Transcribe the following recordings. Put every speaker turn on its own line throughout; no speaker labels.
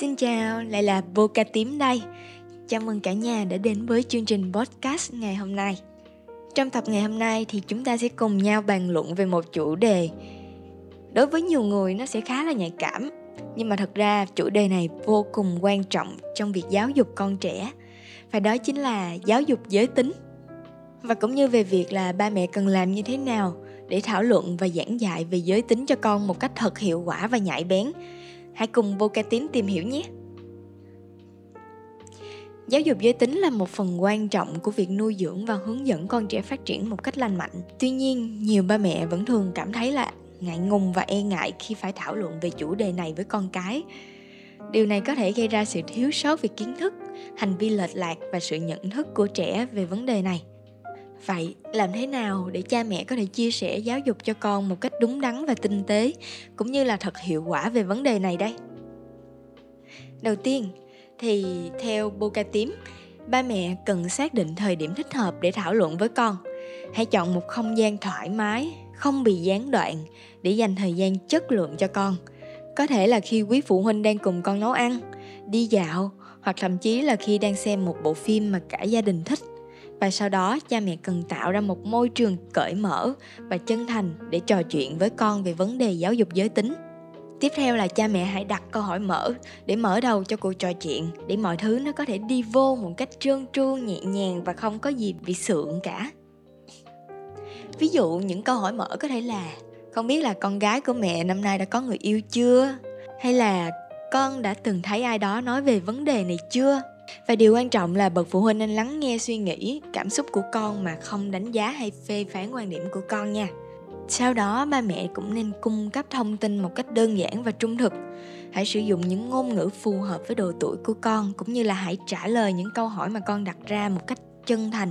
Xin chào, lại là Boca Tím đây. Chào mừng cả nhà đã đến với chương trình podcast ngày hôm nay. Trong tập ngày hôm nay thì chúng ta sẽ cùng nhau bàn luận về một chủ đề. Đối với nhiều người nó sẽ khá là nhạy cảm. Nhưng mà thật ra chủ đề này vô cùng quan trọng trong việc giáo dục con trẻ. Và đó chính là giáo dục giới tính. Và cũng như về việc là ba mẹ cần làm như thế nào để thảo luận và giảng dạy về giới tính cho con một cách thật hiệu quả và nhạy bén hãy cùng vô ca tím tìm hiểu nhé. Giáo dục giới tính là một phần quan trọng của việc nuôi dưỡng và hướng dẫn con trẻ phát triển một cách lành mạnh. Tuy nhiên, nhiều ba mẹ vẫn thường cảm thấy là ngại ngùng và e ngại khi phải thảo luận về chủ đề này với con cái. Điều này có thể gây ra sự thiếu sót về kiến thức, hành vi lệch lạc và sự nhận thức của trẻ về vấn đề này vậy, làm thế nào để cha mẹ có thể chia sẻ giáo dục cho con một cách đúng đắn và tinh tế, cũng như là thật hiệu quả về vấn đề này đây? Đầu tiên, thì theo boca tím, ba mẹ cần xác định thời điểm thích hợp để thảo luận với con. Hãy chọn một không gian thoải mái, không bị gián đoạn để dành thời gian chất lượng cho con. Có thể là khi quý phụ huynh đang cùng con nấu ăn, đi dạo, hoặc thậm chí là khi đang xem một bộ phim mà cả gia đình thích và sau đó, cha mẹ cần tạo ra một môi trường cởi mở và chân thành để trò chuyện với con về vấn đề giáo dục giới tính. Tiếp theo là cha mẹ hãy đặt câu hỏi mở để mở đầu cho cuộc trò chuyện, để mọi thứ nó có thể đi vô một cách trơn tru, nhẹ nhàng và không có gì bị sượng cả. Ví dụ, những câu hỏi mở có thể là không biết là con gái của mẹ năm nay đã có người yêu chưa? Hay là, con đã từng thấy ai đó nói về vấn đề này chưa? Và điều quan trọng là bậc phụ huynh nên lắng nghe suy nghĩ, cảm xúc của con mà không đánh giá hay phê phán quan điểm của con nha. Sau đó, ba mẹ cũng nên cung cấp thông tin một cách đơn giản và trung thực. Hãy sử dụng những ngôn ngữ phù hợp với độ tuổi của con, cũng như là hãy trả lời những câu hỏi mà con đặt ra một cách chân thành.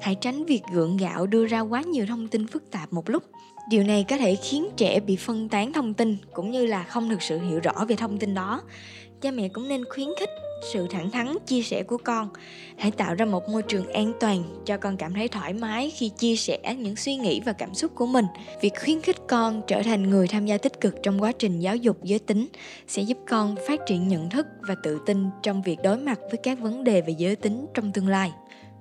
Hãy tránh việc gượng gạo đưa ra quá nhiều thông tin phức tạp một lúc điều này có thể khiến trẻ bị phân tán thông tin cũng như là không thực sự hiểu rõ về thông tin đó. Cha mẹ cũng nên khuyến khích sự thẳng thắn, chia sẻ của con. Hãy tạo ra một môi trường an toàn cho con cảm thấy thoải mái khi chia sẻ những suy nghĩ và cảm xúc của mình. Việc khuyến khích con trở thành người tham gia tích cực trong quá trình giáo dục giới tính sẽ giúp con phát triển nhận thức và tự tin trong việc đối mặt với các vấn đề về giới tính trong tương lai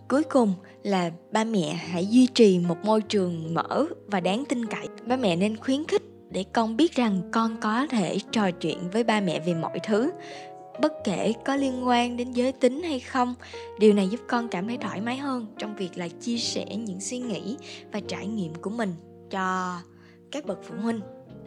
cuối cùng là ba mẹ hãy duy trì một môi trường mở và đáng tin cậy. Ba mẹ nên khuyến khích để con biết rằng con có thể trò chuyện với ba mẹ về mọi thứ, bất kể có liên quan đến giới tính hay không. Điều này giúp con cảm thấy thoải mái hơn trong việc là chia sẻ những suy nghĩ và trải nghiệm của mình cho các bậc phụ huynh.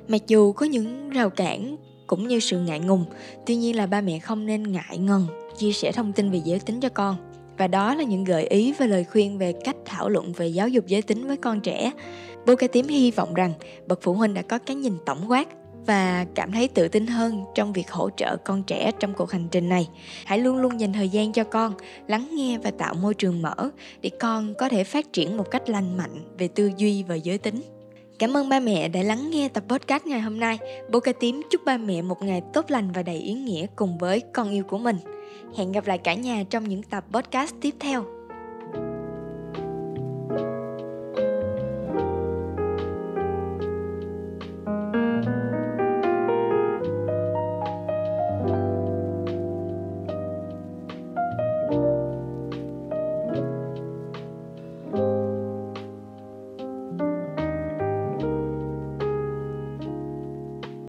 Mặc dù có những rào cản cũng như sự ngại ngùng, tuy nhiên là ba mẹ không nên ngại ngần chia sẻ thông tin về giới tính cho con và đó là những gợi ý và lời khuyên về cách thảo luận về giáo dục giới tính với con trẻ. Boca Tím hy vọng rằng bậc phụ huynh đã có cái nhìn tổng quát và cảm thấy tự tin hơn trong việc hỗ trợ con trẻ trong cuộc hành trình này. Hãy luôn luôn dành thời gian cho con, lắng nghe và tạo môi trường mở để con có thể phát triển một cách lành mạnh về tư duy và giới tính. Cảm ơn ba mẹ đã lắng nghe tập podcast ngày hôm nay. Boca Tím chúc ba mẹ một ngày tốt lành và đầy ý nghĩa cùng với con yêu của mình. Hẹn gặp lại cả nhà trong những tập podcast tiếp theo.